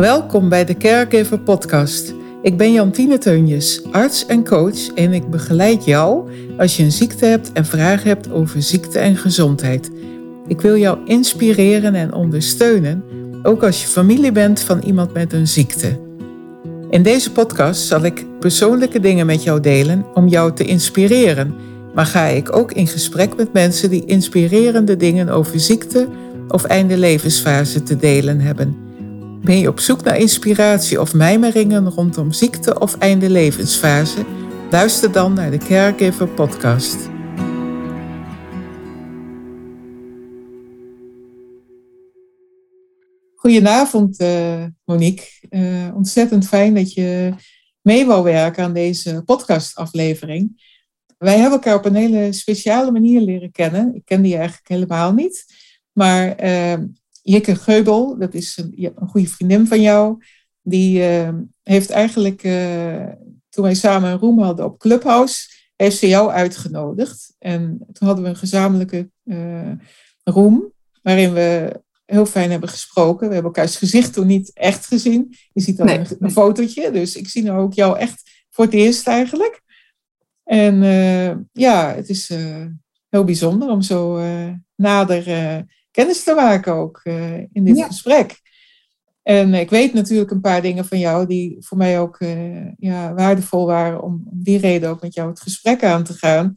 Welkom bij de Caregiver Podcast. Ik ben Jantine Teunjes, arts en coach en ik begeleid jou als je een ziekte hebt en vragen hebt over ziekte en gezondheid. Ik wil jou inspireren en ondersteunen, ook als je familie bent van iemand met een ziekte. In deze podcast zal ik persoonlijke dingen met jou delen om jou te inspireren, maar ga ik ook in gesprek met mensen die inspirerende dingen over ziekte of einde levensfase te delen hebben. Ben je op zoek naar inspiratie of mijmeringen rondom ziekte of einde levensfase? Luister dan naar de Caregiver Podcast. Goedenavond, uh, Monique. Uh, ontzettend fijn dat je mee wou werken aan deze podcastaflevering. Wij hebben elkaar op een hele speciale manier leren kennen. Ik kende je eigenlijk helemaal niet. Maar uh, Jikke Geubel, dat is een, een goede vriendin van jou, die uh, heeft eigenlijk, uh, toen wij samen een room hadden op Clubhouse, heeft ze jou uitgenodigd. En toen hadden we een gezamenlijke uh, room, waarin we heel fijn hebben gesproken. We hebben elkaars gezicht toen niet echt gezien. Je ziet dan nee. een, een, fotootje, dus ik zie nou ook jou echt voor het eerst eigenlijk. En ja, het is heel bijzonder om zo nader kennis te maken ook uh, in dit gesprek. En ik weet natuurlijk een paar dingen van jou die voor mij ook uh, ja, waardevol waren om om die reden ook met jou het gesprek aan te gaan.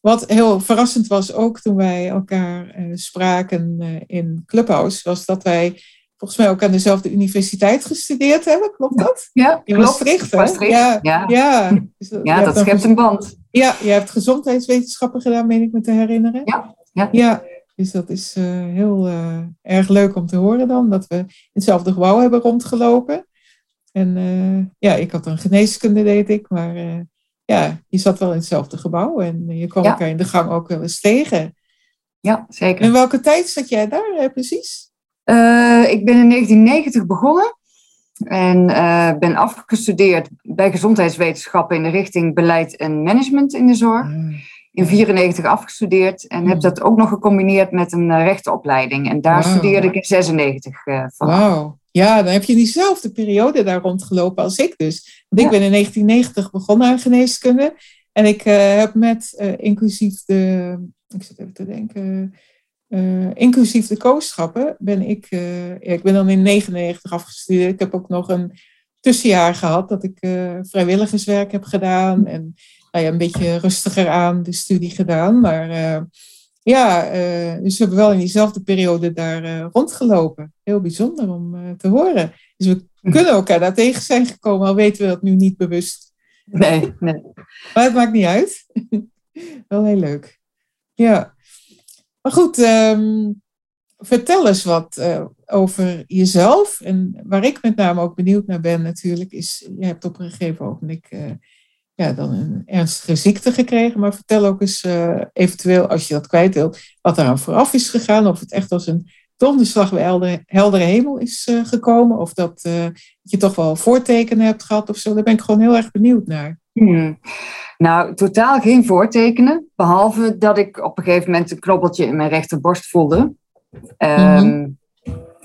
Wat heel verrassend was ook toen wij elkaar uh, spraken in Clubhouse, was dat wij volgens mij ook aan dezelfde universiteit gestudeerd hebben. Klopt dat? Ja, in Maastricht. Maastricht. Ja, ja. ja. Dus dat, ja, dat schept een band. Ja, je hebt gezondheidswetenschappen gedaan, meen ik me te herinneren. Ja, ja. ja. Dus dat is uh, heel uh, erg leuk om te horen dan, dat we in hetzelfde gebouw hebben rondgelopen. En uh, ja, ik had een geneeskunde, deed ik, maar ja, je zat wel in hetzelfde gebouw en je kwam ja. elkaar in de gang ook wel eens tegen. Ja, zeker. In welke tijd zat jij daar precies? ik ben in 1990 begonnen en ben afgestudeerd bij gezondheidswetenschappen in de richting beleid en management in de zorg. Mm in 94 afgestudeerd en heb dat ook nog gecombineerd met een uh, rechtenopleiding. En daar wow. studeerde ik in 96 uh, van. Wauw. Ja, dan heb je diezelfde periode daar rondgelopen als ik dus. Want ik ja. ben in 1990 begonnen aan geneeskunde. En ik uh, heb met inclusief de, ik zit even te denken, inclusief de kooschappen ben ik, ja, ik ben dan in 99 afgestudeerd. Ik heb ook nog een tussenjaar gehad dat ik vrijwilligerswerk heb gedaan en nou ja, een beetje rustiger aan de studie gedaan. Maar uh, ja, uh, dus we hebben wel in diezelfde periode daar rondgelopen. Heel bijzonder om te horen. Dus we kunnen elkaar daar tegen zijn gekomen, al weten we dat nu niet bewust. Nee, nee. Maar het maakt niet uit. wel heel leuk. Ja. Maar goed, um, vertel eens wat over jezelf. En waar ik met name ook benieuwd naar ben natuurlijk, is, je hebt op een gegeven ogenblik ja, dan een ernstige ziekte gekregen. Maar vertel ook eens uh, eventueel, als je dat kwijt wilt, wat eraan vooraf is gegaan. Of het echt als een donderslag bij heldere, hemel is gekomen. Of dat je toch wel voortekenen hebt gehad of zo. Daar ben ik gewoon heel erg benieuwd naar. Nou, totaal geen voortekenen. Behalve dat ik op een gegeven moment een knobbeltje in mijn rechterborst voelde. Um, mm-hmm.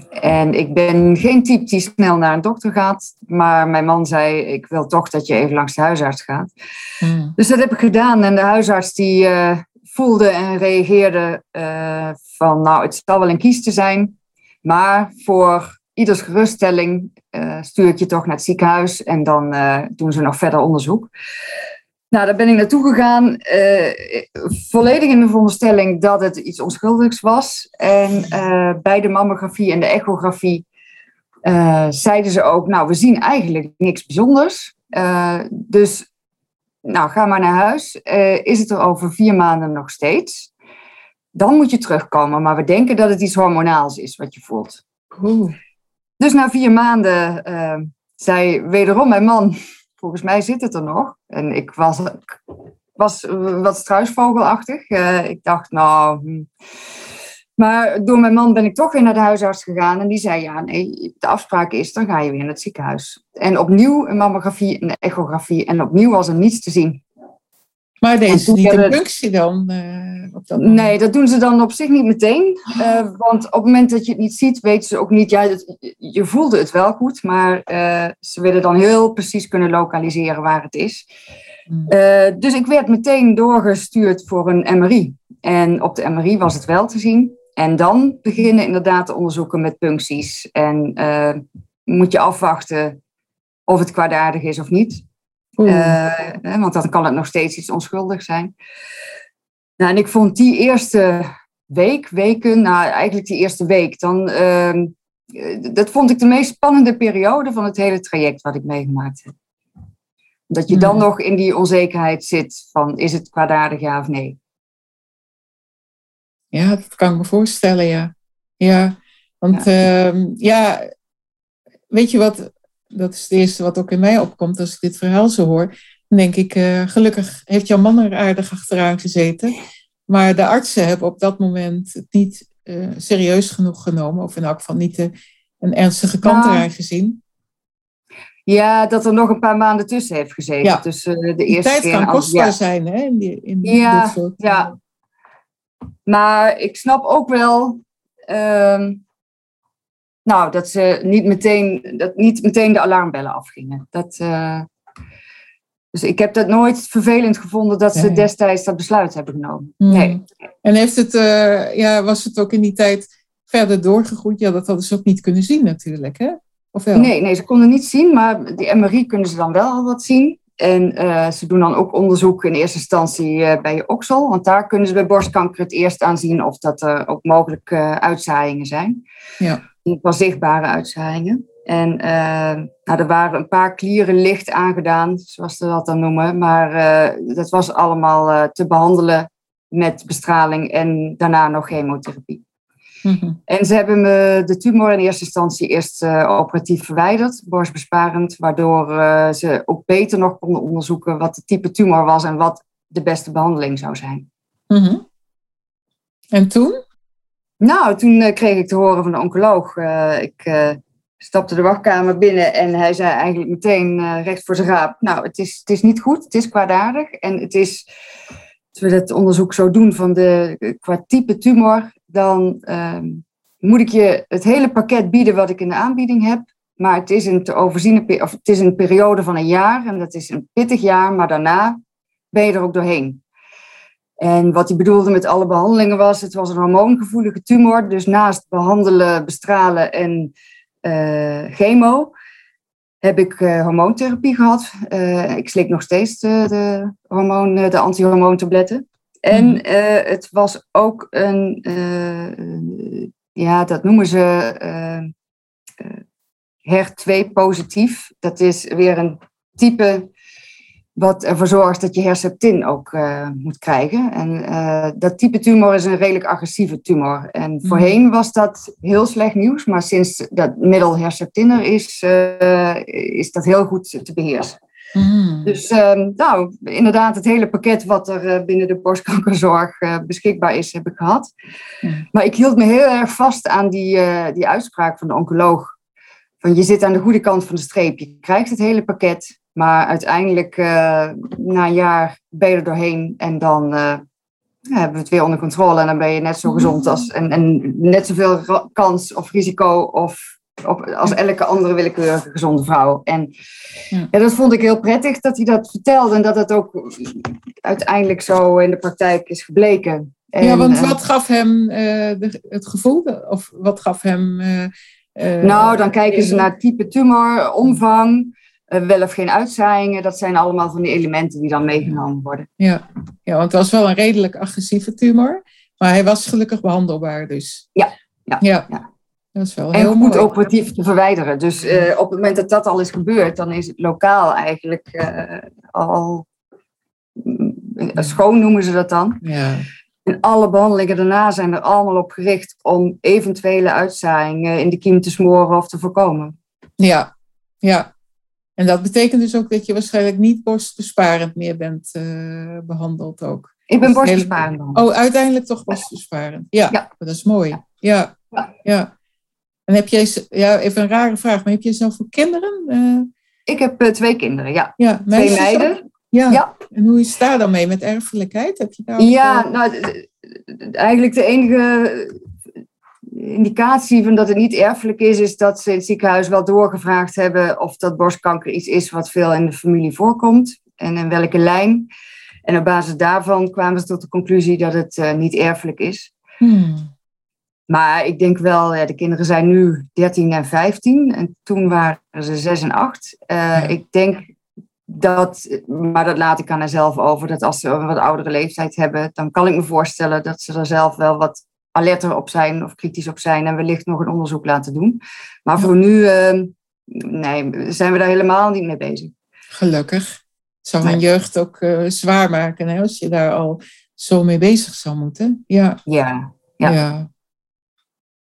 En ik ben geen type die snel naar een dokter gaat. Maar mijn man zei, ik wil toch dat je even langs de huisarts gaat. Hmm. Dus dat heb ik gedaan. En de huisarts die uh, voelde en reageerde uh, van, nou, het zal wel een kies te zijn. Maar voor ieders geruststelling uh, stuur ik je toch naar het ziekenhuis. En dan doen ze nog verder onderzoek. Nou, daar ben ik naartoe gegaan, uh, volledig in de veronderstelling dat het iets onschuldigs was. En uh, bij de mammografie en de echografie uh, zeiden ze ook, nou, we zien eigenlijk niks bijzonders. dus, nou, ga maar naar huis. is het er over vier maanden nog steeds? Dan moet je terugkomen, maar we denken dat het iets hormonaals is wat je voelt. Oeh. Dus na vier maanden zei wederom mijn man, volgens mij zit het er nog. En ik was, was wat struisvogelachtig. Uh, ik dacht, nou. Hm. Maar door mijn man ben ik toch weer naar de huisarts gegaan. En die zei, ja, nee, de afspraak is, dan ga je weer naar het ziekenhuis. En opnieuw een mammografie, een echografie. En opnieuw was er niets te zien. Maar deze is niet een functie dan? Uh, op dat nee, dat doen ze dan op zich niet meteen. Uh, want op het moment dat je het niet ziet, weten ze ook niet... Ja, dat, je voelde het wel goed, maar uh, ze willen dan heel precies kunnen lokaliseren waar het is. Hmm. dus ik werd meteen doorgestuurd voor een MRI. En op de MRI was het wel te zien. En dan beginnen inderdaad te onderzoeken met puncties. En moet je afwachten of het kwaadaardig is of niet. Uh, want dan kan het nog steeds iets onschuldig zijn. Nou, en ik vond die eerste week, weken, nou eigenlijk die eerste week, dan, uh, dat vond ik de meest spannende periode van het hele traject wat ik meegemaakt heb. Dat je dan hmm. nog in die onzekerheid zit van is het kwaadaardig ja of nee. Ja, dat kan ik me voorstellen, ja. Ja, want ja, uh, ja weet je wat, dat is het eerste wat ook in mij opkomt als ik dit verhaal zo hoor. Dan denk ik, uh, gelukkig heeft jouw man er aardig achteraan gezeten. Maar de artsen hebben op dat moment het niet uh, serieus genoeg genomen. Of in elk geval niet de, een ernstige kant nou, eraan gezien. Ja, dat er nog een paar maanden tussen heeft gezeten. Ja. Tussen uh, de eerste tijd kan kostbaar ja. zijn, hè? In die, in ja, dit soort, ja. Maar ik snap ook wel... Uh, nou, dat ze niet meteen, dat niet meteen de alarmbellen afgingen. Dat, uh, dus ik heb dat nooit vervelend gevonden dat ze destijds dat besluit hebben genomen. Hmm. Nee. En heeft het, uh, ja, was het ook in die tijd verder doorgegroeid? Ja, dat hadden ze ook niet kunnen zien natuurlijk, hè? Of wel? Nee, nee, ze konden niet zien, maar die MRI kunnen ze dan wel al wat zien. En uh, ze doen dan ook onderzoek in eerste instantie uh, bij je oksel. Want daar kunnen ze bij borstkanker het eerst aan zien of dat er ook mogelijk uitzaaiingen zijn. Ja pas zichtbare uitzaaiingen. En uh, nou, er waren een paar klieren licht aangedaan, zoals ze dat dan noemen. Maar uh, dat was allemaal uh, te behandelen met bestraling en daarna nog chemotherapie. Mm En ze hebben me de tumor in eerste instantie eerst operatief verwijderd, borstbesparend, waardoor ze ook beter nog konden onderzoeken wat het type tumor was en wat de beste behandeling zou zijn. Mm -hmm. En toen? Nou, toen uh, kreeg ik te horen van de oncoloog. Uh, ik uh, stapte de wachtkamer binnen en hij zei eigenlijk meteen recht voor zijn raap. Nou, het is, het is niet goed, het is kwaadaardig. En het is, als we het onderzoek zo doen van de, qua type tumor, dan ehm, moet ik je het hele pakket bieden wat ik in de aanbieding heb. Maar het is een te overziene, of het is een periode van een jaar en dat is een pittig jaar, maar daarna ben je er ook doorheen. En wat hij bedoelde met alle behandelingen was, het was een hormoongevoelige tumor. Dus naast behandelen, bestralen en uh, chemo heb ik uh, hormoontherapie gehad. Uh, ik slik nog steeds de, de, hormoon, de anti-hormoontabletten. En mm. het was ook een, ja, dat noemen ze HER2 positief. Dat is weer een type wat ervoor zorgt dat je herceptin ook uh, moet krijgen. En uh, dat type tumor is een redelijk agressieve tumor. En mhm. voorheen was dat heel slecht nieuws, maar sinds dat middel herceptin er is, uh, is dat heel goed te beheersen. Mm. Dus nou, inderdaad, het hele pakket wat er binnen de borstkankerzorg beschikbaar is, heb ik gehad. Mm. Maar ik hield me heel erg vast aan die, die uitspraak van de oncoloog. Van je zit aan de goede kant van de streep. Je krijgt het hele pakket. Maar uiteindelijk, uh, na een jaar, ben je er doorheen en dan uh, hebben we het weer onder controle. En dan ben je net zo gezond als, en, en net zoveel kans of risico of, als elke andere willekeurige gezonde vrouw. En ja. dat vond ik heel prettig dat hij dat vertelde en dat het ook uiteindelijk zo in de praktijk is gebleken. En, ja, want wat gaf hem de, het gevoel, of wat gaf hem. nou, dan kijken ze naar type tumor, omvang. Eh, wel of geen uitzaaiingen. Dat zijn allemaal van die elementen die dan meegenomen worden. Ja. ja, want het was wel een redelijk agressieve tumor. Maar hij was gelukkig behandelbaar dus. Ja, ja. ja. ja. Dat is wel en heel goed operatief te verwijderen. Dus uh, op het moment dat dat al is gebeurd, dan is het lokaal eigenlijk uh, al mm, schoon noemen ze dat dan. Ja. En alle behandelingen daarna zijn er allemaal op gericht om eventuele uitzaaiingen in de kiem te smoren of te voorkomen. Ja, ja. En dat betekent dus ook dat je waarschijnlijk niet borstbesparend meer bent uh, behandeld ook. Ik ben borstbesparend. Oh, uiteindelijk toch borstbesparend. Ja, ja. dat is mooi. Ja. ja. ja. En heb jij, ja, even een rare vraag, maar heb je zelf voor kinderen? Uh, ik heb uh, twee kinderen, ja. ja twee meiden. Ja. ja. En hoe is het daar dan mee met erfelijkheid? Heb je daar ja, nou, eigenlijk de enige indicatie van dat het niet erfelijk is, is dat ze in het ziekenhuis wel doorgevraagd hebben of dat borstkanker iets is wat veel in de familie voorkomt en in welke lijn. En op basis daarvan kwamen ze tot de conclusie dat het uh, niet erfelijk is. Hmm. Maar ik denk wel, ja, de kinderen zijn nu 13 en 15 en toen waren ze 6 en 8. Uh, ja. Ik denk dat, maar dat laat ik aan zelf over, dat als ze een wat oudere leeftijd hebben, dan kan ik me voorstellen dat ze er zelf wel wat alerter op zijn of kritisch op zijn en wellicht nog een onderzoek laten doen. Maar voor nu uh, nee, zijn we daar helemaal niet mee bezig. Gelukkig. Het zou een jeugd ook uh, zwaar maken hè, als je daar al zo mee bezig zou moeten. Ja. Ja. ja. ja.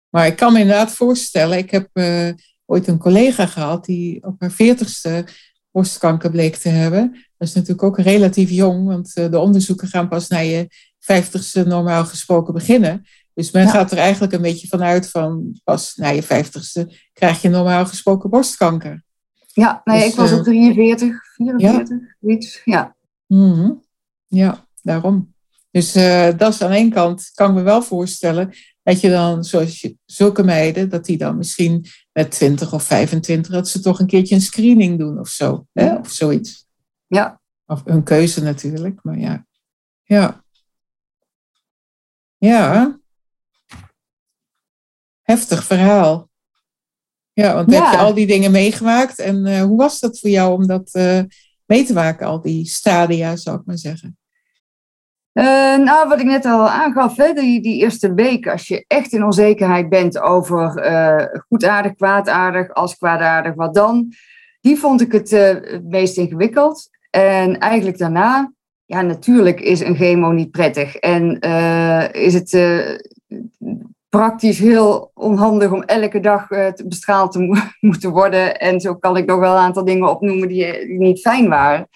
Maar ik kan me inderdaad voorstellen, ik heb uh, ooit een collega gehad die op haar veertigste borstkanker bleek te hebben. Dat is natuurlijk ook relatief jong, want uh, de onderzoeken gaan pas naar je vijftigste normaal gesproken beginnen. Dus men gaat er eigenlijk een beetje vanuit van pas na je vijftigste krijg je normaal gesproken borstkanker. Ja, nee, dus, ik was op 43, 44, ja. iets. Ja. Mm -hmm. ja, daarom. Dus uh, dat is aan één kant, kan ik me wel voorstellen, dat je dan, zoals je, zulke meiden, dat die dan misschien met 20 of 25, dat ze toch een keertje een screening doen of zo. Hè? Of zoiets. Ja. Of hun keuze natuurlijk, maar ja. Ja. Ja heftig verhaal. Ja, want heb je al die dingen meegemaakt. En uh, hoe was dat voor jou om dat uh, mee te maken, al die stadia, zou ik maar zeggen? Uh, nou, wat ik net al aangaf, hè, die, die eerste week, als je echt in onzekerheid bent over goedaardig, kwaadaardig, als kwaadaardig, wat dan? Die vond ik het, het meest ingewikkeld. En eigenlijk daarna, ja, natuurlijk is een chemo niet prettig. En is het praktisch heel onhandig om elke dag uh, bestraald te mo moeten worden. En zo kan ik nog wel een aantal dingen opnoemen die, die niet fijn waren.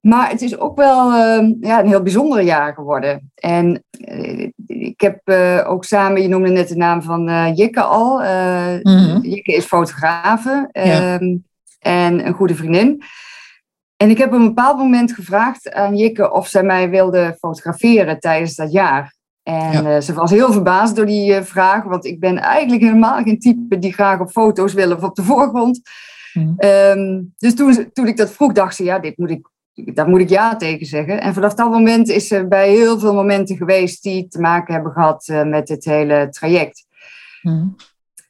Maar het is ook wel uh, ja, een heel bijzonder jaar geworden. En uh, ik heb uh, ook samen, je noemde net de naam van Jikke al. Mm -hmm. Jikke is fotografe ja. Ehm, en een goede vriendin. En ik heb op een bepaald moment gevraagd aan Jikke of zij mij wilde fotograferen tijdens dat jaar. En uh, ze was heel verbaasd door die uh, vraag, want ik ben eigenlijk helemaal geen type die graag op foto's wil of op de voorgrond. Mm. Um, dus toen, toen ik dat vroeg, dacht ze, ja, dit moet ik, daar moet ik ja tegen zeggen. En vanaf dat moment is ze bij heel veel momenten geweest die te maken hebben gehad uh, met het hele traject. Mm.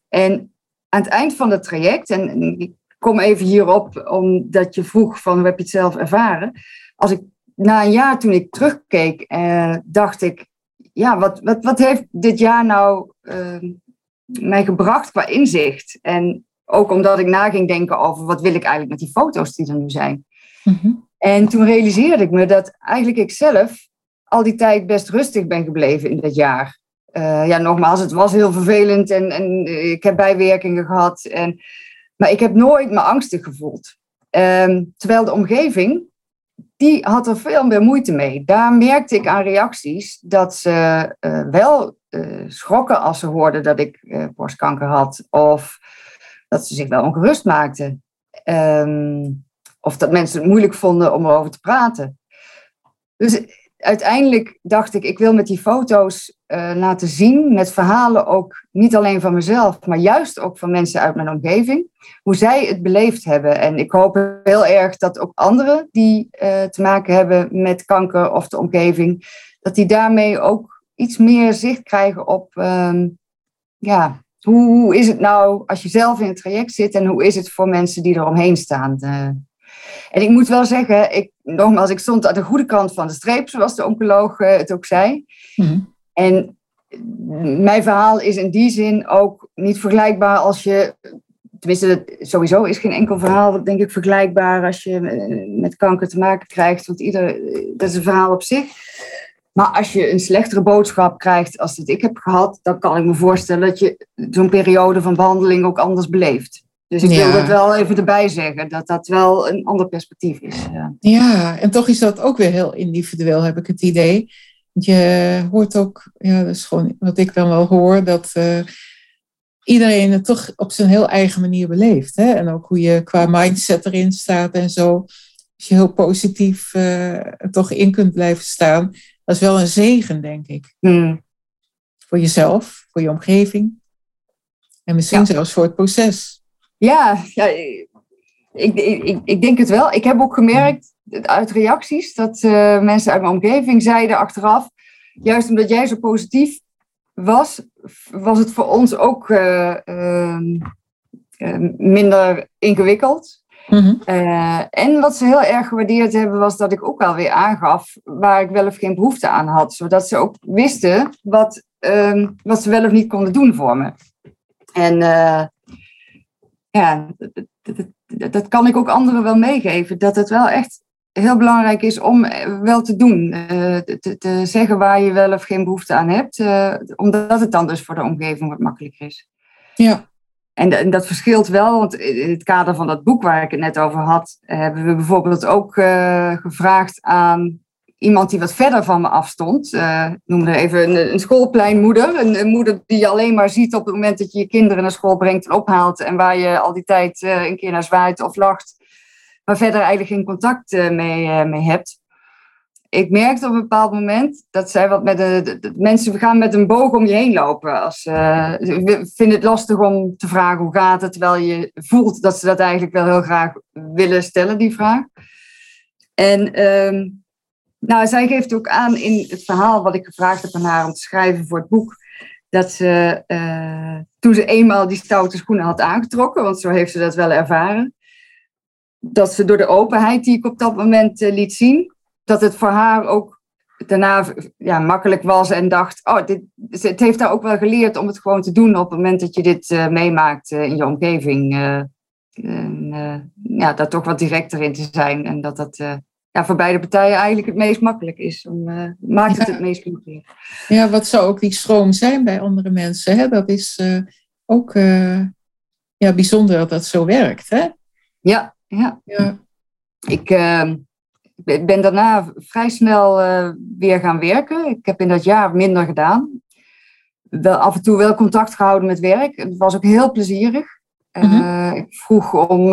En aan het eind van het traject, en ik kom even hierop omdat je vroeg van hoe heb je het zelf ervaren. Als ik na een jaar toen ik terugkeek, dacht ik, ja, wat, wat, wat heeft dit jaar nou uh, mij gebracht qua inzicht? En ook omdat ik na ging denken over wat wil ik eigenlijk met die foto's die er nu zijn. Mm En toen realiseerde ik me dat eigenlijk ik zelf al die tijd best rustig ben gebleven in dat jaar. Uh, ja, nogmaals, het was heel vervelend en, en ik heb bijwerkingen gehad. En, maar ik heb nooit me angstig gevoeld. Um, terwijl de omgeving die had er veel meer moeite mee. Daar merkte ik aan reacties dat ze uh, wel uh, schrokken als ze hoorden dat ik uh, borstkanker had. Of dat ze zich wel ongerust maakten. Um, of dat mensen het moeilijk vonden om erover te praten. Dus uiteindelijk dacht ik, ik wil met die foto's uh, laten zien, met verhalen ook niet alleen van mezelf, maar juist ook van mensen uit mijn omgeving, hoe zij het beleefd hebben. En ik hoop heel erg dat ook anderen die uh, te maken hebben met kanker of de omgeving, dat die daarmee ook iets meer zicht krijgen op, um, ja, hoe, is het nou als je zelf in het traject zit en hoe is het voor mensen die er omheen staan? Uh, en ik moet wel zeggen, ik, nogmaals, ik stond aan de goede kant van de streep, zoals de oncoloog het ook zei. Mm en mijn verhaal is in die zin ook niet vergelijkbaar als je. Tenminste, sowieso is geen enkel verhaal, denk ik, vergelijkbaar als je met kanker te maken krijgt. Want ieder, dat is een verhaal op zich. Maar als je een slechtere boodschap krijgt als dat ik heb gehad, dan kan ik me voorstellen dat je zo'n periode van behandeling ook anders beleeft. Dus ik wil dat wel even erbij zeggen, dat dat wel een ander perspectief is. Ja. ja, en toch is dat ook weer heel individueel, heb ik het idee je hoort ook, ja, dat is gewoon wat ik dan wel hoor, dat uh, iedereen het toch op zijn heel eigen manier beleeft. Hè? En ook hoe je qua mindset erin staat en zo. als je heel positief uh, toch in kunt blijven staan, dat is wel een zegen, denk ik. Hmm. Voor jezelf, voor je omgeving. En misschien zelfs voor het proces. Ja, ja ik, ik, ik denk het wel. Ik heb ook gemerkt uit reacties dat uh, mensen uit mijn omgeving zeiden achteraf, juist omdat jij zo positief was, was het voor ons ook uh, minder ingewikkeld. Mhm. en wat ze heel erg gewaardeerd hebben, was dat ik ook alweer aangaf waar ik wel of geen behoefte aan had. Zodat ze ook wisten wat, ehm, wat ze wel of niet konden doen voor me. En ja, dat, dat, kan ik ook anderen wel meegeven. Dat het wel echt heel belangrijk is om wel te doen. Uh, te, te, zeggen waar je wel of geen behoefte aan hebt. Uh, omdat het dan dus voor de omgeving wat makkelijker is. Ja. En, en, dat verschilt wel, want in het kader van dat boek waar ik het net over had, hebben we bijvoorbeeld ook uh, gevraagd aan iemand die wat verder van me afstond. Uh, ik noemde even een, een schoolpleinmoeder. Een, een, moeder die je alleen maar ziet op het moment dat je je kinderen naar school brengt en ophaalt. En waar je al die tijd uh, een keer naar zwaait of lacht. Maar verder eigenlijk geen contact uh, mee, mee hebt. Ik merkte op een bepaald moment dat zij wat met de, mensen gaan met een boog om je heen lopen. Als, we vinden het lastig om te vragen hoe gaat het, terwijl je voelt dat ze dat eigenlijk wel heel graag willen stellen, die vraag. En ehm, nou, zij geeft ook aan in het verhaal wat ik gevraagd heb aan haar om te schrijven voor het boek. Dat ze toen ze eenmaal die stoute schoenen had aangetrokken, want zo heeft ze dat wel ervaren. Dat ze door de openheid die ik op dat moment uh, liet zien, dat het voor haar ook daarna ja, makkelijk was en dacht, oh, dit, het heeft haar ook wel geleerd om het gewoon te doen op het moment dat je dit uh, meemaakt in je omgeving. En, ja, daar toch wat directer in te zijn en dat dat ja, voor beide partijen eigenlijk het meest makkelijk is. Om, uh, maakt het het meest makkelijk. Ja, wat zou ook die stroom zijn bij andere mensen? Hè? Dat is uh, ook uh, ja, bijzonder dat dat zo werkt. Hè? Ja, ja. ja. Ik ben daarna vrij snel weer gaan werken. Ik heb in dat jaar minder gedaan. Wel, af en toe wel contact gehouden met werk. Het was ook heel plezierig. Mhm. Ik vroeg om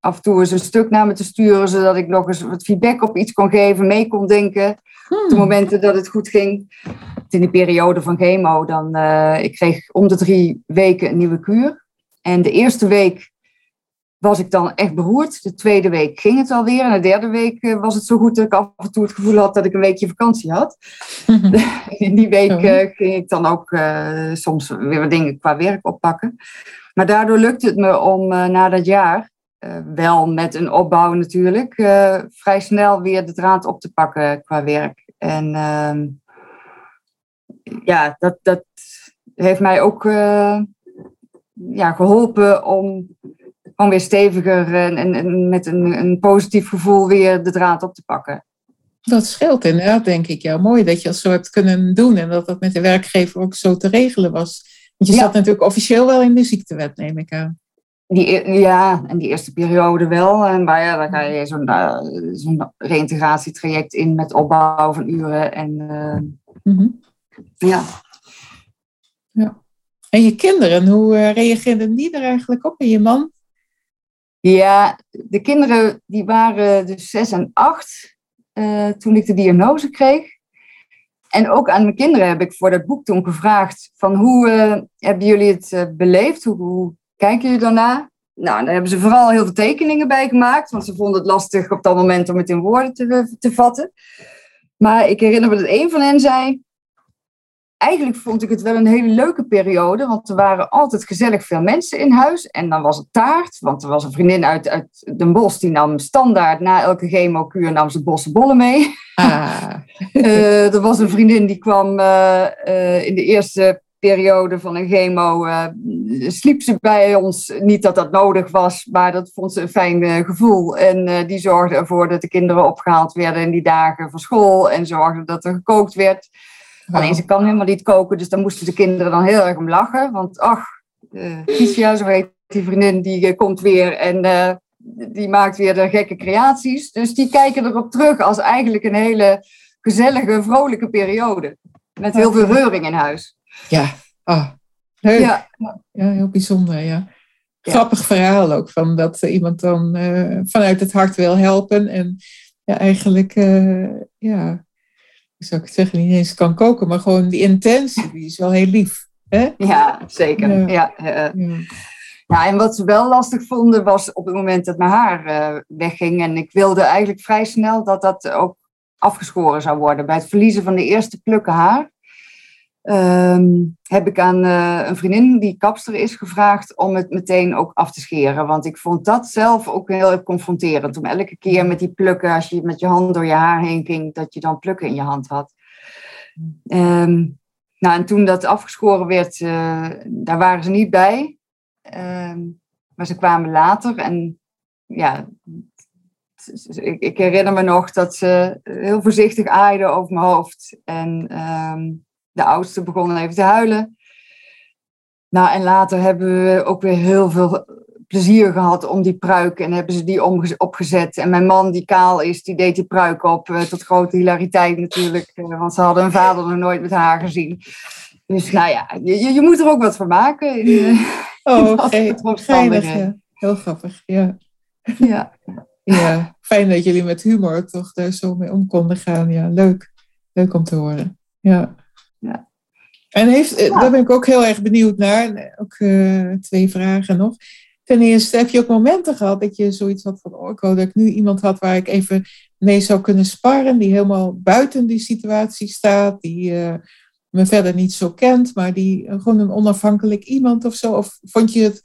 af en toe eens een stuk naar me te sturen, zodat ik nog eens wat feedback op iets kon geven, mee kon denken. Op de momenten dat het goed ging. In die periode van chemo, dan, ik kreeg om de drie weken een nieuwe kuur. En de eerste week was ik dan echt beroerd. De tweede week ging het alweer. En de derde week uh, was het zo goed dat ik af en toe het gevoel had dat ik een weekje vakantie had. In die week uh, ging ik dan ook soms weer wat dingen qua werk oppakken. Maar daardoor lukte het me om na dat jaar wel met een opbouw natuurlijk, vrij snel weer de draad op te pakken qua werk. En uh, ja, dat, dat heeft mij ook ja, geholpen om gewoon weer steviger en, en, en met een, een, positief gevoel weer de draad op te pakken. Dat scheelt inderdaad, denk ik. Ja, mooi dat je dat zo hebt kunnen doen en dat dat met de werkgever ook zo te regelen was. Want je ja. zat natuurlijk officieel wel in de ziektewet, neem ik aan. Die, ja, en die eerste periode wel. En maar ja, dan ga je zo'n uh, zo'n reïntegratietraject in met opbouw van uren. En uh, mm-hmm. ja. ja. En je kinderen, hoe uh, reageerden die er eigenlijk op? En je man? Ja, de kinderen die waren dus zes en acht toen ik de diagnose kreeg. En ook aan mijn kinderen heb ik voor dat boek toen gevraagd van hoe hebben jullie het beleefd? Hoe, hoe kijken jullie daarna? Nou, daar hebben ze vooral heel veel tekeningen bij gemaakt, want ze vonden het lastig op dat moment om het in woorden te, te vatten. Maar ik herinner me dat een van hen zei, eigenlijk vond ik het wel een hele leuke periode, want er waren altijd gezellig veel mensen in huis. En dan was het taart, want er was een vriendin uit, uit Den Bosch, die nam standaard na elke chemokuur nam ze bossenbollen mee. Ah. uh, er was een vriendin die kwam uh, uh, in de eerste periode van een chemo sliep ze bij ons. Niet dat dat nodig was, maar dat vond ze een fijn gevoel. En die zorgde ervoor dat de kinderen opgehaald werden in die dagen van school. En zorgde dat er gekookt werd. Alleen ze kan helemaal niet koken, dus dan moesten de kinderen dan heel erg om lachen. Want ach, Kiesja, zo heet die vriendin, die komt weer en die maakt weer de gekke creaties. Dus die kijken erop terug als eigenlijk een hele gezellige, vrolijke periode. Met heel veel reuring in huis. Ja, oh, leuk. Ja. ja, heel bijzonder, ja. grappig verhaal ook. Van dat iemand dan vanuit het hart wil helpen. En ja, eigenlijk, ja, zou ik zeggen, niet eens kan koken. Maar gewoon die intentie, die is wel heel lief. Hè? Ja, zeker. Ja. ja. Ja, en wat ze wel lastig vonden was op het moment dat mijn haar uh, wegging. En ik wilde eigenlijk vrij snel dat dat ook afgeschoren zou worden. Bij het verliezen van de eerste plukken haar ehm, heb ik aan uh, een vriendin die kapster is gevraagd om het meteen ook af te scheren. Want ik vond dat zelf ook heel confronterend. Om elke keer met die plukken, als je met je hand door je haar heen ging, dat je dan plukken in je hand had. Um, nou, en toen dat afgeschoren werd, uh, daar waren ze niet bij. Ehm, maar ze kwamen later en ja, ik, ik, herinner me nog dat ze heel voorzichtig aaiden over mijn hoofd. En de oudste begon even te huilen. Nou, en later hebben we ook weer heel veel plezier gehad om die pruik. En hebben ze die opgezet. En mijn man, die kaal is, die deed die pruik op. Uh, tot grote hilariteit natuurlijk. Uh, want ze hadden hun vader nog nooit met haar gezien. Dus nou ja, je, je moet er ook wat van maken. In, Oh, geinig, ja. Heel grappig, ja. Ja. Ja, fijn dat jullie met humor toch daar zo mee om konden gaan. Ja, leuk. Leuk om te horen. Ja. Ja. En heeft, eh, daar ben ik ook heel erg benieuwd naar. Ook uh, twee vragen nog. Ten eerste, heb je ook momenten gehad dat je zoiets had van, oh, ik dat ik nu iemand had waar ik even mee zou kunnen sparren, die helemaal buiten die situatie staat, die uh, me verder niet zo kent, maar die eh, gewoon een onafhankelijk iemand of zo? Of vond je het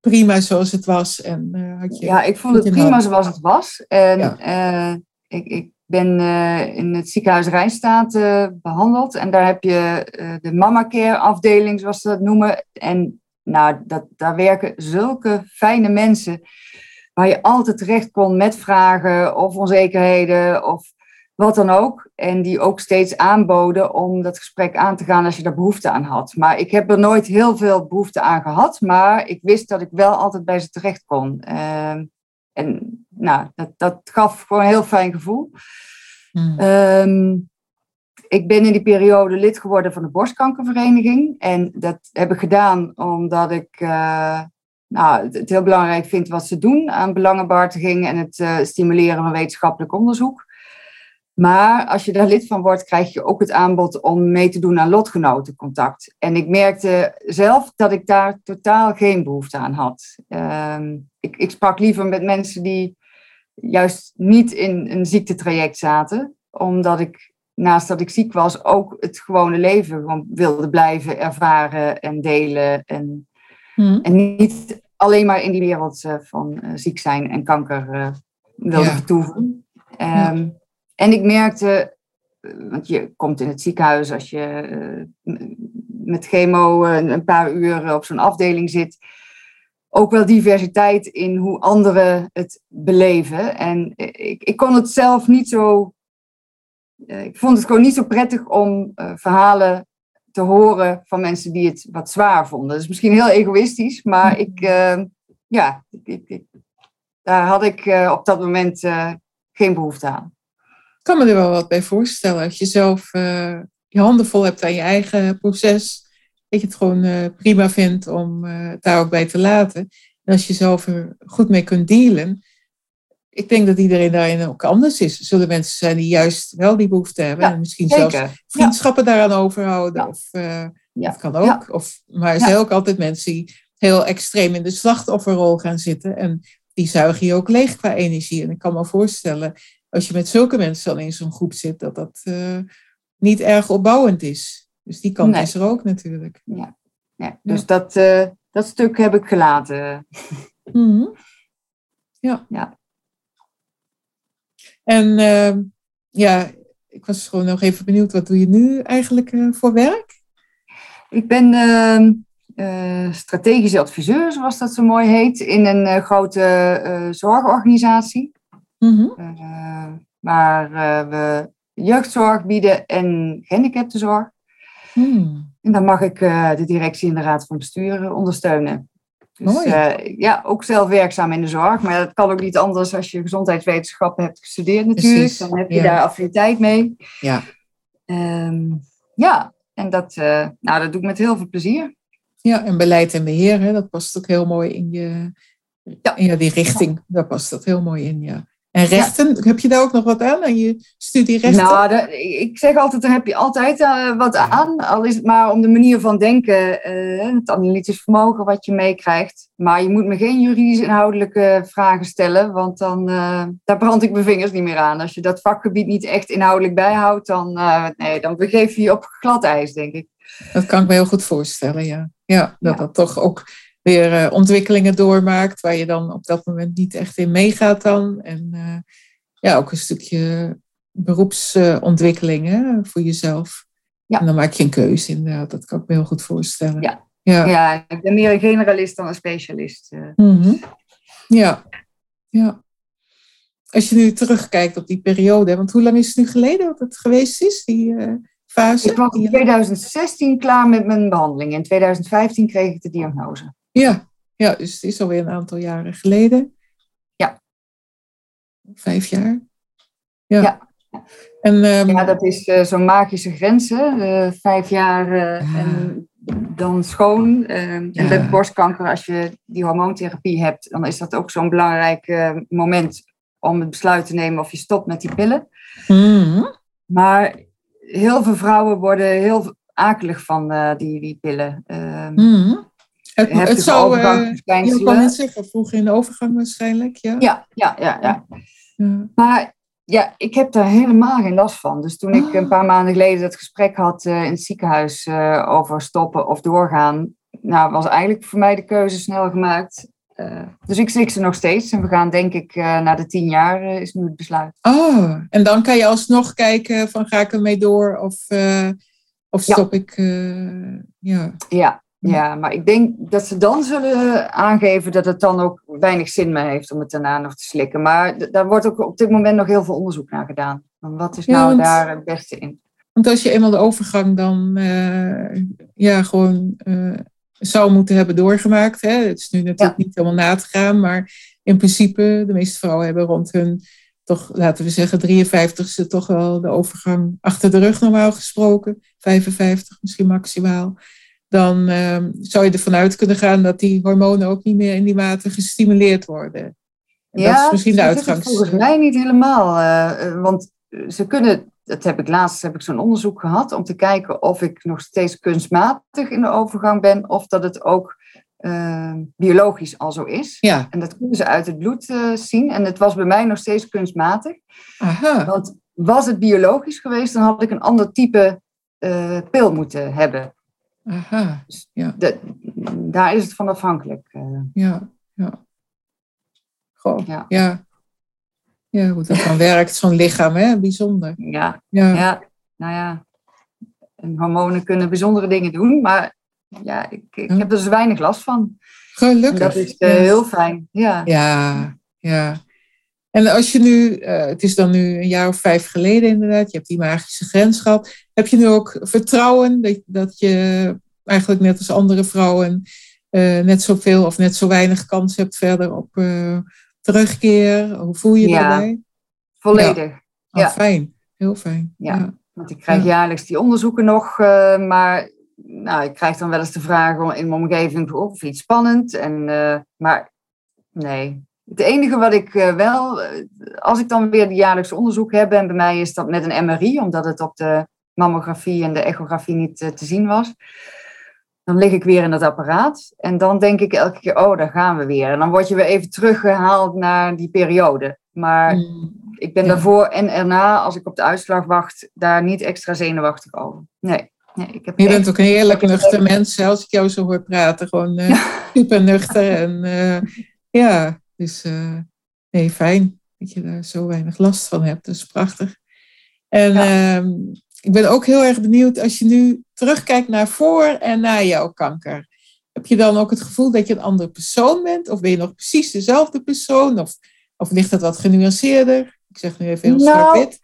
prima zoals het was? En, had je, ja, ik vond het prima zoals het was. En ik, ik ben uh, in het ziekenhuis Rijnstaat behandeld. En daar heb je de mama care afdeling, zoals ze dat noemen. En nou, dat, daar werken zulke fijne mensen. Waar je altijd terecht kon met vragen of onzekerheden. Of wat dan ook. En die ook steeds aanboden om dat gesprek aan te gaan als je daar behoefte aan had. Maar ik heb er nooit heel veel behoefte aan gehad, maar ik wist dat ik wel altijd bij ze terecht kon. En nou, dat, dat gaf gewoon een heel fijn gevoel. Hmm. Ehm, ik ben in die periode lid geworden van de borstkankervereniging. En dat heb ik gedaan omdat ik uh, nou, het heel belangrijk vind wat ze doen aan belangenbehartiging en het uh, stimuleren van wetenschappelijk onderzoek. Maar als je daar lid van wordt, krijg je ook het aanbod om mee te doen aan lotgenotencontact. En ik merkte zelf dat ik daar totaal geen behoefte aan had. Ehm, ik, ik, sprak liever met mensen die juist niet in een ziektetraject zaten, omdat ik naast dat ik ziek was ook het gewone leven gewoon wilde blijven ervaren en delen. En, hmm. en niet alleen maar in die wereld uh, van uh, ziek zijn en kanker uh, wilde ja. vertoeven. Um, en ik merkte, eh, want je komt in het ziekenhuis als je eh, met chemo eh, een paar uur op zo'n afdeling zit, ook wel diversiteit in hoe anderen het beleven. En ik, ik kon het zelf niet zo. Ik vond het gewoon niet zo prettig om verhalen te horen van mensen die het wat zwaar vonden. Dat is misschien heel egoïstisch, maar ik, ja, ik, ik, daar had ik op dat moment geen behoefte aan kan me er wel wat bij voorstellen. Als je zelf uh, je handen vol hebt aan je eigen proces, dat je het gewoon uh, prima vindt om uh, daar ook bij te laten. En als je zelf er goed mee kunt dealen, ik denk dat iedereen daarin ook anders is. Er zullen mensen zijn die juist wel die behoefte hebben. en misschien zelfs vriendschappen daaraan overhouden. Ja. Of, dat kan ook. Of, maar er zijn ook altijd mensen die heel extreem in de slachtofferrol gaan zitten. En die zuigen je ook leeg qua energie. En ik kan me voorstellen als je met zulke mensen dan in zo'n groep zit, dat dat uh, niet erg opbouwend is. Dus die kant is er ook natuurlijk. Ja, ja. dus Dat, uh, dat stuk heb ik gelaten. Mm -hmm. Ja. ja. En uh, ja, ik was gewoon nog even benieuwd, wat doe je nu eigenlijk voor werk? Ik ben ehm, strategische adviseur, zoals dat zo mooi heet, in een grote zorgorganisatie. Mm waar uh, we jeugdzorg bieden en gehandicaptenzorg. Mm. En dan mag ik uh, de directie en de raad van bestuur ondersteunen. Dus Mooi. ja, ook zelf werkzaam in de zorg. Maar dat kan ook niet anders als je gezondheidswetenschappen hebt gestudeerd natuurlijk. Precies. Dan heb je daar affiniteit mee. Ja, um, ja. en dat, nou, dat doe ik met heel veel plezier. Ja, en beleid en beheer, hè, dat past ook heel mooi in je, ja. ja die richting. Daar past dat heel mooi in, ja. En rechten, heb je daar ook nog wat aan, aan je studie rechten? Nou, ik zeg altijd, daar heb je altijd uh, wat aan. Al is het maar om de manier van denken, uh, het analytisch vermogen wat je meekrijgt. Maar je moet me geen juridisch inhoudelijke vragen stellen, want dan uh, daar brand ik mijn vingers niet meer aan. Als je dat vakgebied niet echt inhoudelijk bijhoudt, dan, nee, dan begeef je je op glad ijs, denk ik. Dat kan ik me heel goed voorstellen, ja. Ja, dat ja. dat toch ook weer uh, ontwikkelingen doormaakt waar je dan op dat moment niet echt in meegaat dan. En uh, ja, ook een stukje beroepsontwikkelingen voor jezelf. Ja. En dan maak je een keuze inderdaad. Dat kan ik me heel goed voorstellen. Ja, ja. ja ik ben meer een generalist dan een specialist. Mm -hmm. Ja, ja. Als je nu terugkijkt op die periode, want hoe lang is het nu geleden dat het geweest is, die uh, fase? Ik was in 2016 klaar met mijn behandeling. In 2015 kreeg ik de diagnose. Ja, ja, dus het is alweer een aantal jaren geleden. Ja. Vijf jaar. Ja. Ja, en, um, ja dat is uh, zo'n magische grens, hè? Uh, vijf jaar uh, en dan schoon. en ja. met borstkanker, als je die hormoontherapie hebt, dan is dat ook zo'n belangrijk moment om het besluit te nemen of je stopt met die pillen. Mm. Maar heel veel vrouwen worden heel akelig van die, die pillen. Mm. Het, het zou, uh, je kan het zeggen, vroeg in de overgang waarschijnlijk, ja? Ja, ja, ja, ja. ja. Maar ja, ik heb daar helemaal geen last van. Dus toen ik een paar maanden geleden dat gesprek had uh, in het ziekenhuis uh, over stoppen of doorgaan, nou, was eigenlijk voor mij de keuze snel gemaakt. Uh, dus ik slik ze nog steeds en we gaan denk ik na de tien jaar is nu het besluit. Oh, en dan kan je alsnog kijken van ga ik ermee door of, of stop ja. ik? ja. ja, ja, maar ik denk dat ze dan zullen aangeven dat het dan ook weinig zin meer heeft om het daarna nog te slikken. Maar daar wordt ook op dit moment nog heel veel onderzoek naar gedaan. Wat is nou want, daar het beste in? Want als je eenmaal de overgang dan uh, ja, gewoon uh, zou moeten hebben doorgemaakt. Hè? Het is nu natuurlijk ja. niet helemaal na te gaan, maar in principe, de meeste vrouwen hebben rond hun, toch laten we zeggen, 53ste toch wel de overgang achter de rug normaal gesproken. 55 misschien maximaal dan um, zou je ervan uit kunnen gaan dat die hormonen ook niet meer in die mate gestimuleerd worden. En ja, dat is misschien de uitgangs. Volgens mij niet helemaal. Uh, want ze kunnen, dat heb ik laatst heb ik zo'n onderzoek gehad om te kijken of ik nog steeds kunstmatig in de overgang ben of dat het ook uh, biologisch al zo is. Ja. En dat kunnen ze uit het bloed zien. En het was bij mij nog steeds kunstmatig. Aha. Want was het biologisch geweest, dan had ik een ander type pil moeten hebben. Aha, ja. De, daar is het van afhankelijk. Uh. Ja, ja. Goh, ja. ja. Ja, hoe dat dan werkt, zo'n lichaam, hè? Bijzonder. Ja. ja, ja. Nou ja, en hormonen kunnen bijzondere dingen doen, maar ja, ik, ik heb er dus weinig last van. Gelukkig. En dat is uh, heel fijn, ja. Ja, ja. En als je nu, uh, het is dan nu een jaar of vijf geleden inderdaad, je hebt die magische grens gehad. Heb je nu ook vertrouwen dat, dat je eigenlijk net als andere vrouwen uh, net zoveel of net zo weinig kans hebt verder op uh, terugkeer? Hoe voel je je ja, daarbij? Volledig. Ja. Oh, Fijn, heel fijn. Ja, ja. want ik krijg jaarlijks die onderzoeken nog, maar nou, ik krijg dan wel eens de vraag in mijn omgeving of iets spannend. En, maar nee, het enige wat ik uh, wel, als ik dan weer de jaarlijkse onderzoek heb, en bij mij is dat met een MRI, omdat het op de mammografie en de echografie niet uh, te zien was. Dan lig ik weer in dat apparaat en dan denk ik elke keer, oh, daar gaan we weer. En dan word je weer even teruggehaald naar die periode. Maar mm. ik ben ja. daarvoor en erna, als ik op de uitslag wacht, daar niet extra zenuwachtig over. Nee. nee ik heb je bent ook een heerlijk nuchter mens, als ik jou zo hoor praten. Gewoon uh, super nuchter en ja, dus uh, nee, fijn dat je daar zo weinig last van hebt. Dat is prachtig. En ja. um, ik ben ook heel erg benieuwd als je nu terugkijkt naar voor en na jouw kanker. Heb je dan ook het gevoel dat je een andere persoon bent? Of ben je nog precies dezelfde persoon? Of, of ligt dat wat genuanceerder? Ik zeg nu even heel nou, zwart-wit.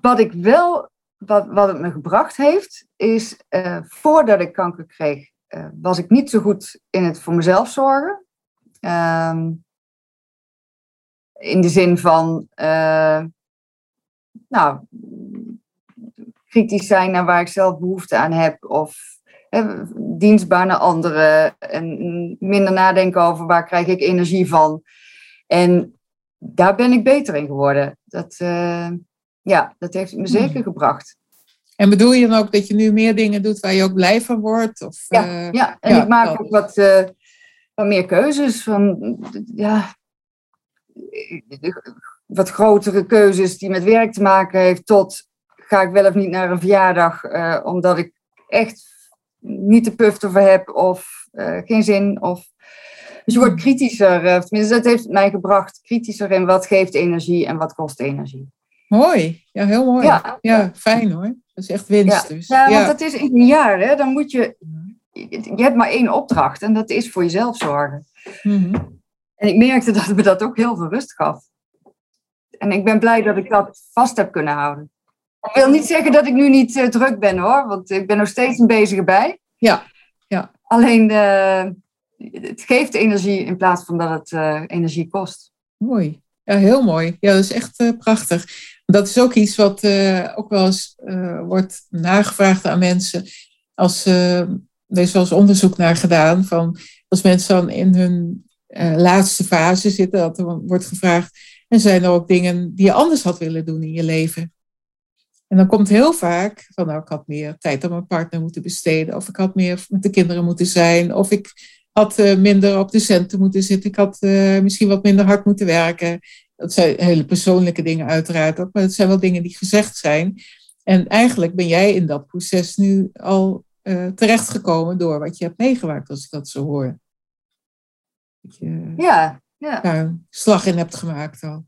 Wat ik wel, wat, wat het me gebracht heeft, is uh, voordat ik kanker kreeg, uh, was ik niet zo goed in het voor mezelf zorgen. Um, in de zin van, uh, nou, kritisch zijn naar waar ik zelf behoefte aan heb. Of dienstbaar naar anderen en minder nadenken over waar krijg ik energie van. En daar ben ik beter in geworden. Dat, uh, ja, dat heeft me zeker hmm. gebracht. En bedoel je dan ook dat je nu meer dingen doet waar je ook blij van wordt? Of, ja, uh, ja, en ik maak ook wat, uh, meer keuzes. Van, ja, wat grotere keuzes die met werk te maken heeft, tot ga ik wel of niet naar een verjaardag, uh, omdat ik echt niet de puff over heb of geen zin. Of, dus je wordt kritischer, tenminste dat heeft mij gebracht, kritischer in wat geeft energie en wat kost energie. Mooi, ja, heel mooi. Ja, ja fijn hoor. Dat is echt winst ja. dus. Ja, want dat is in een jaar, hè, dan moet je, je hebt maar één opdracht en dat is voor jezelf zorgen. Mhm. En ik merkte dat me dat ook heel veel rust gaf. En ik ben blij dat ik dat vast heb kunnen houden. Ik wil niet zeggen dat ik nu niet uh, druk ben hoor, want ik ben nog steeds een bezige bij. Ja, ja. Alleen uh, het geeft energie in plaats van dat het uh, energie kost. Mooi. Ja, heel mooi. Ja, dat is echt prachtig dat is ook iets wat ook wel eens wordt nagevraagd aan mensen. Als, uh, er is wel eens onderzoek naar gedaan van als mensen dan in hun laatste fase zitten, dat er wordt gevraagd, en zijn er ook dingen die je anders had willen doen in je leven? En dan komt heel vaak van, nou, ik had meer tijd aan mijn partner moeten besteden, of ik had meer met de kinderen moeten zijn, of ik had minder op de centen moeten zitten, ik had misschien wat minder hard moeten werken. Dat zijn hele persoonlijke dingen uiteraard ook, maar het zijn wel dingen die gezegd zijn. En eigenlijk ben jij in dat proces nu al uh, terechtgekomen door wat je hebt meegemaakt, als ik dat zo hoor. Dat je ja, ja. daar een slag in hebt gemaakt al.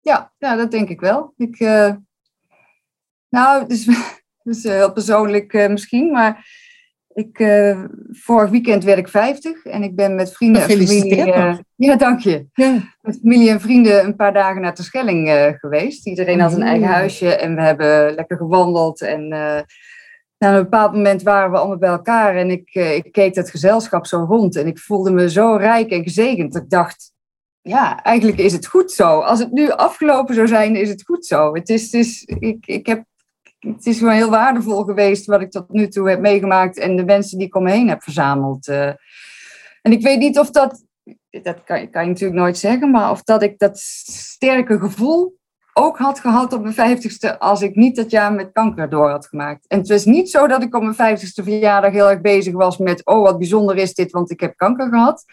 Ja, ja dat denk ik wel. Ik, uh, nou, het is, het is heel persoonlijk uh, misschien, maar ik, vorig weekend werd ik 50 en ik ben met vrienden en familie. Ja, dank je. Ja. Met familie en vrienden een paar dagen naar Terschelling uh, geweest. Iedereen had een eigen huisje en we hebben lekker gewandeld. En na een bepaald moment waren we allemaal bij elkaar en ik, ik keek het gezelschap zo rond en ik voelde me zo rijk en gezegend. Dat ik dacht, ja, eigenlijk is het goed zo. Als het nu afgelopen zou zijn, is het goed zo. Het is, is, ik, ik heb het is gewoon heel waardevol geweest wat ik tot nu toe heb meegemaakt en de mensen die ik om me heen heb verzameld. Uh, en ik weet niet of dat, dat kan, kan je natuurlijk nooit zeggen, maar of dat ik dat sterke gevoel ook had gehad op mijn vijftigste als ik niet dat jaar met kanker door had gemaakt. En het was niet zo dat ik op mijn vijftigste verjaardag heel erg bezig was met, oh wat bijzonder is dit, want ik heb kanker gehad.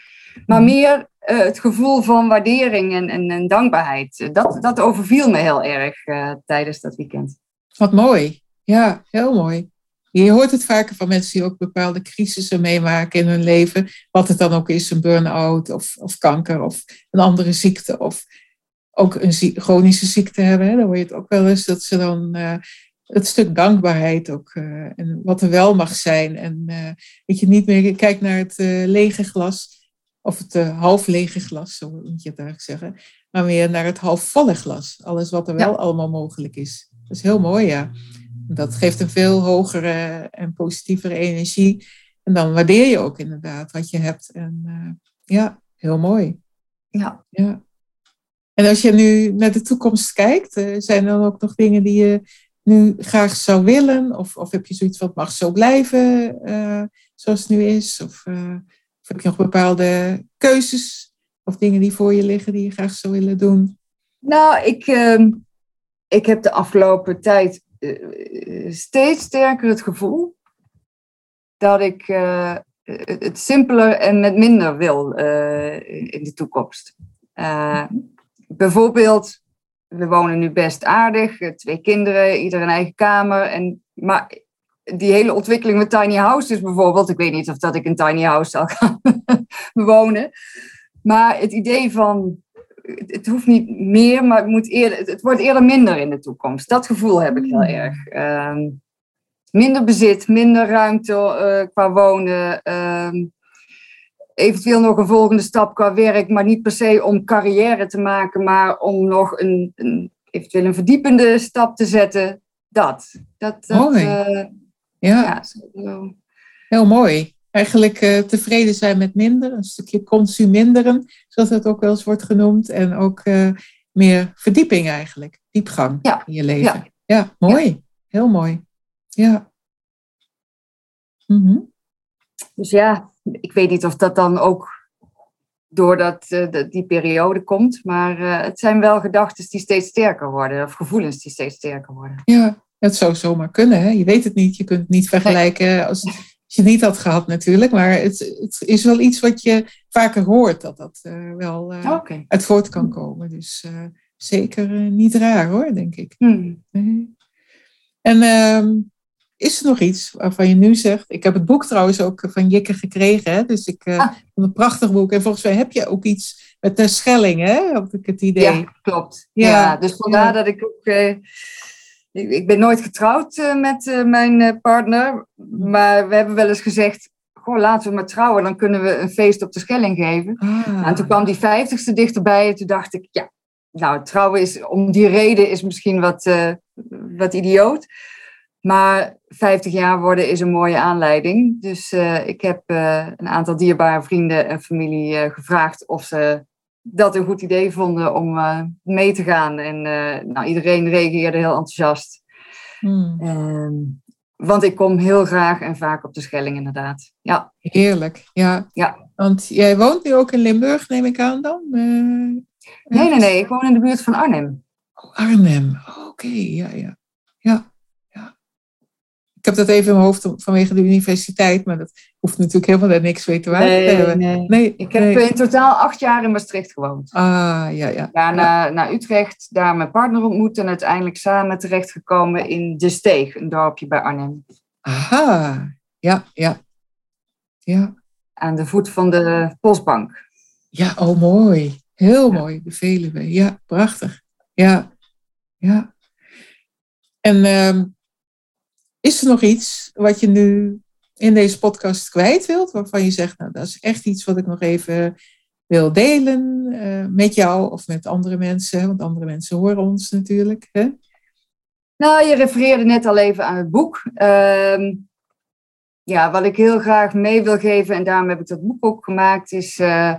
Maar mhm. meer uh, het gevoel van waardering en, en, en, dankbaarheid. Dat, dat overviel me heel erg uh, tijdens dat weekend. Wat mooi. Ja, heel mooi. Je hoort het vaker van mensen die ook bepaalde crisissen meemaken in hun leven. Wat het dan ook is, een burn-out of, of kanker of een andere ziekte. Of ook een chronische ziekte hebben. Hè. Dan hoor je het ook wel eens dat ze dan uh, het stuk dankbaarheid ook. Uh, en wat er wel mag zijn. En uh, dat je niet meer kijkt naar het lege glas. Of het half lege glas, zo moet je het eigenlijk zeggen. Maar meer naar het halfvolle glas. Alles wat er wel allemaal mogelijk is. Dat is heel mooi, ja. Dat geeft een veel hogere en positievere energie. En dan waardeer je ook inderdaad wat je hebt. En ja, heel mooi. Ja. ja. En als je nu naar de toekomst kijkt, uh, zijn er dan ook nog dingen die je nu graag zou willen? Of, of heb je zoiets wat mag zo blijven uh, zoals het nu is? Of, of, heb je nog bepaalde keuzes of dingen die voor je liggen die je graag zou willen doen? Nou, ik, ehm, ik heb de afgelopen tijd steeds sterker het gevoel dat ik het simpeler en met minder wil in de toekomst. Bijvoorbeeld, we wonen nu best aardig, twee kinderen, ieder een eigen kamer. En, maar die hele ontwikkeling met tiny houses bijvoorbeeld, ik weet niet of dat ik een tiny house zal gaan bewonen. Maar het idee van het hoeft niet meer, maar het, moet eerder, het wordt eerder minder in de toekomst. Dat gevoel heb ik heel hmm. erg. Ehm, minder bezit, minder ruimte uh, qua wonen. Ehm, eventueel nog een volgende stap qua werk, maar niet per se om carrière te maken, maar om nog een, een eventueel een verdiepende stap te zetten. Dat. dat, dat mooi. Uh, ja. ja Heel mooi eigenlijk uh, tevreden zijn met minder, een stukje consuminderen, zoals het ook wel eens wordt genoemd, en ook uh, meer verdieping eigenlijk, diepgang ja. in je leven. Ja, ja mooi, ja. heel mooi. Ja. Mhm. Dus ja, ik weet niet of dat dan ook door dat, uh, die periode komt. Maar uh, het zijn wel gedachten die steeds sterker worden. Of gevoelens die steeds sterker worden. Ja, het zou zomaar kunnen. Hè? Je weet het niet. Je kunt het niet vergelijken als, als je het niet had gehad natuurlijk. Maar het, het, is wel iets wat je vaker hoort. Dat dat uh, wel okay. uit voort kan komen. Dus zeker niet raar hoor, denk ik. Hmm. En ehm, is er nog iets waarvan je nu zegt? Ik heb het boek trouwens ook van Jikke gekregen. Hè? Dus ik uh, een prachtig boek. En volgens mij heb je ook iets met de Schelling, hè? Heb ik het idee. Ja, klopt. Ja, dus vandaar dat ik ook. Uh, ik, ik, ben nooit getrouwd uh, met mijn partner. Maar we hebben wel eens gezegd. Goh, laten we maar trouwen, dan kunnen we een feest op de Schelling geven. Ah. En toen kwam die vijftigste dichterbij. En toen dacht ik, ja, nou, trouwen is om die reden is misschien wat, wat idioot. Maar 50 jaar worden is een mooie aanleiding. Dus uh, ik heb uh, een aantal dierbare vrienden en familie uh, gevraagd of ze dat een goed idee vonden om mee te gaan. En nou, iedereen reageerde heel enthousiast. Hmm. Um, want ik kom heel graag en vaak op de Schelling, inderdaad. Ja. Heerlijk, ja. ja. Want jij woont nu ook in Limburg, neem ik aan dan? nee, nee, nee. Ik woon in de buurt van Arnhem. Oh, Arnhem, oké, ja, ja. Ja. Ik heb dat even in mijn hoofd vanwege de universiteit, maar dat hoeft natuurlijk helemaal niks mee te maken nee, hebben. Nee. nee. Ik heb in totaal acht jaar in Maastricht gewoond. Ah, ja, ja. Daarna naar Utrecht, daar mijn partner ontmoet en uiteindelijk samen terechtgekomen in De Steeg, een dorpje bij Arnhem. Aha, ja, ja. ja. Aan de voet van de Postbank. Ja, oh mooi. Heel mooi, de Veluwe. Ja, prachtig. Ja, ja. En... Uh, is er nog iets wat je nu in deze podcast kwijt wilt, waarvan je zegt, nou, dat is echt iets wat ik nog even wil delen uh, met jou of met andere mensen, want andere mensen horen ons natuurlijk. Hè? Nou, je refereerde net al even aan het boek. Uh, ja, wat ik heel graag mee wil geven, en daarom heb ik dat boek ook gemaakt, is eh,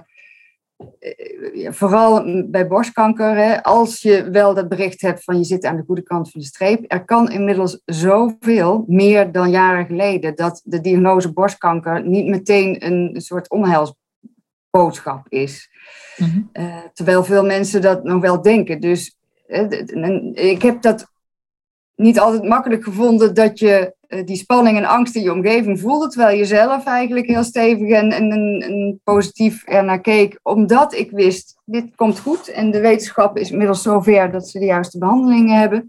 vooral bij borstkanker, hè, als je wel dat bericht hebt van je zit aan de goede kant van de streep, er kan inmiddels zoveel, meer dan jaren geleden, dat de diagnose borstkanker niet meteen een soort onheilsboodschap is. Mhm. uh, terwijl veel mensen dat nog wel denken. Dus uh, ik heb dat niet altijd makkelijk gevonden dat je die spanning en angst in je omgeving voelde, terwijl je zelf eigenlijk heel stevig en, en, en positief ernaar keek, omdat ik wist, dit komt goed en de wetenschap is inmiddels zover dat ze de juiste behandelingen hebben.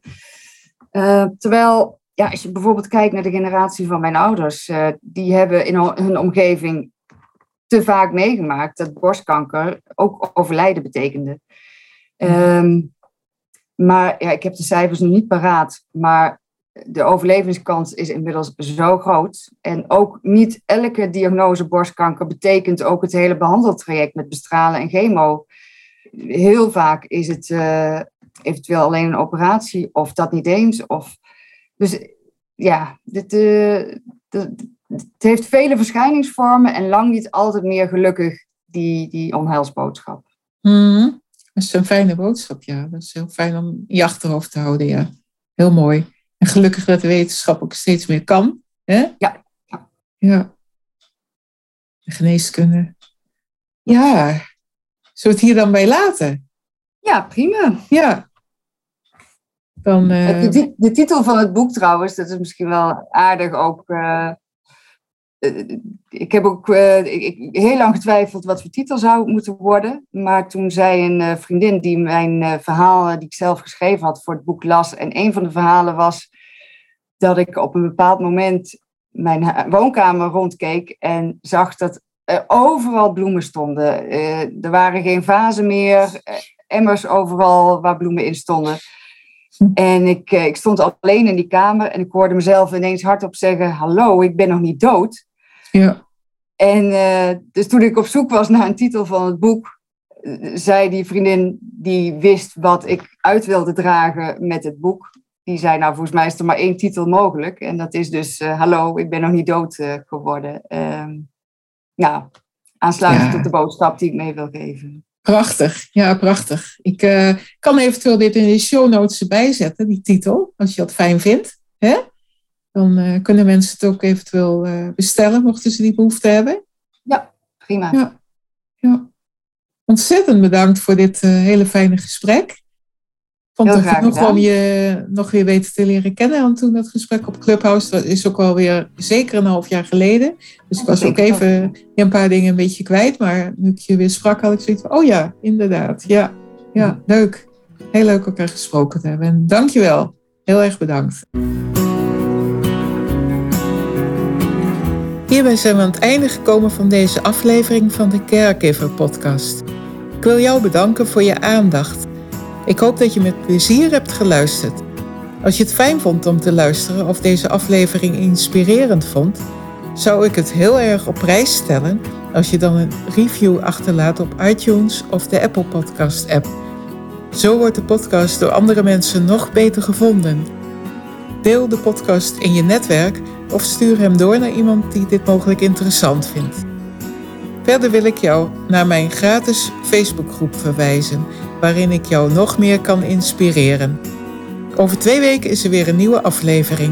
Uh, terwijl, ja, als je bijvoorbeeld kijkt naar de generatie van mijn ouders, uh, die hebben in hun omgeving te vaak meegemaakt dat borstkanker ook overlijden betekende. Um, maar ja, ik heb de cijfers nog niet paraat. Maar de overlevingskans is inmiddels zo groot. En ook niet elke diagnose borstkanker betekent ook het hele behandeltraject met bestralen en chemo. Heel vaak is het uh, eventueel alleen een operatie of dat niet eens. Of, dus ja, dit, uh, het heeft vele verschijningsvormen en lang niet altijd meer gelukkig die, die onheilsboodschap. Mm. Dat is een fijne boodschap, ja. Dat is heel fijn om je achterhoofd te houden, ja. Heel mooi. En gelukkig dat de wetenschap ook steeds meer kan. Hè? Ja. Ja. De geneeskunde. Ja. Zullen we het hier dan bij laten? Ja, prima. Ja. Dan, uh... de, de, titel van het boek trouwens, dat is misschien wel aardig ook... Uh eh, ik heb ook ik, heel lang getwijfeld wat voor titel zou moeten worden. Maar toen zei een uh, vriendin die mijn verhaal, die ik zelf geschreven had voor het boek las. En een van de verhalen was dat ik op een bepaald moment mijn woonkamer rondkeek en zag dat er overal bloemen stonden. er waren geen vazen meer, emmers overal waar bloemen in stonden. En ik, ik stond alleen in die kamer en ik hoorde mezelf ineens hardop zeggen: Hallo, ik ben nog niet dood. Ja. En uh, dus toen ik op zoek was naar een titel van het boek, zei die vriendin die wist wat ik uit wilde dragen met het boek. Die zei, nou volgens mij is er maar één titel mogelijk. En dat is dus, uh, hallo, ik ben nog niet dood uh, geworden. Uh, nou, aansluitend ja. op de boodschap die ik mee wil geven. Prachtig, ja, prachtig. Ik kan eventueel dit in de show notes erbij zetten, die titel, als je dat fijn vindt. Hè? Dan eh, kunnen mensen het ook eventueel eh, bestellen, mochten ze die behoefte hebben. Ja, prima. Ja. ja. Ontzettend bedankt voor dit uh, hele fijne gesprek. Ik vond het genoeg om je nog weer weten te leren kennen. Want toen dat gesprek op Clubhouse, dat is ook alweer zeker een half jaar geleden. Dus ik was ook even een paar dingen een beetje kwijt. Maar nu ik je weer sprak, had ik zoiets van, oh ja, inderdaad. Ja, ja leuk. Heel leuk elkaar gesproken te hebben. En dankjewel. Heel erg bedankt. Hierbij zijn we aan het einde gekomen van deze aflevering van de Caregiver Podcast. Ik wil jou bedanken voor je aandacht. Ik hoop dat je met plezier hebt geluisterd. Als je het fijn vond om te luisteren of deze aflevering inspirerend vond, zou ik het heel erg op prijs stellen als je dan een review achterlaat op iTunes of de Apple Podcast app. Zo wordt de podcast door andere mensen nog beter gevonden. Deel de podcast in je netwerk of stuur hem door naar iemand die dit mogelijk interessant vindt. Verder wil ik jou naar mijn gratis Facebookgroep verwijzen, waarin ik jou nog meer kan inspireren. Over twee weken is er weer een nieuwe aflevering.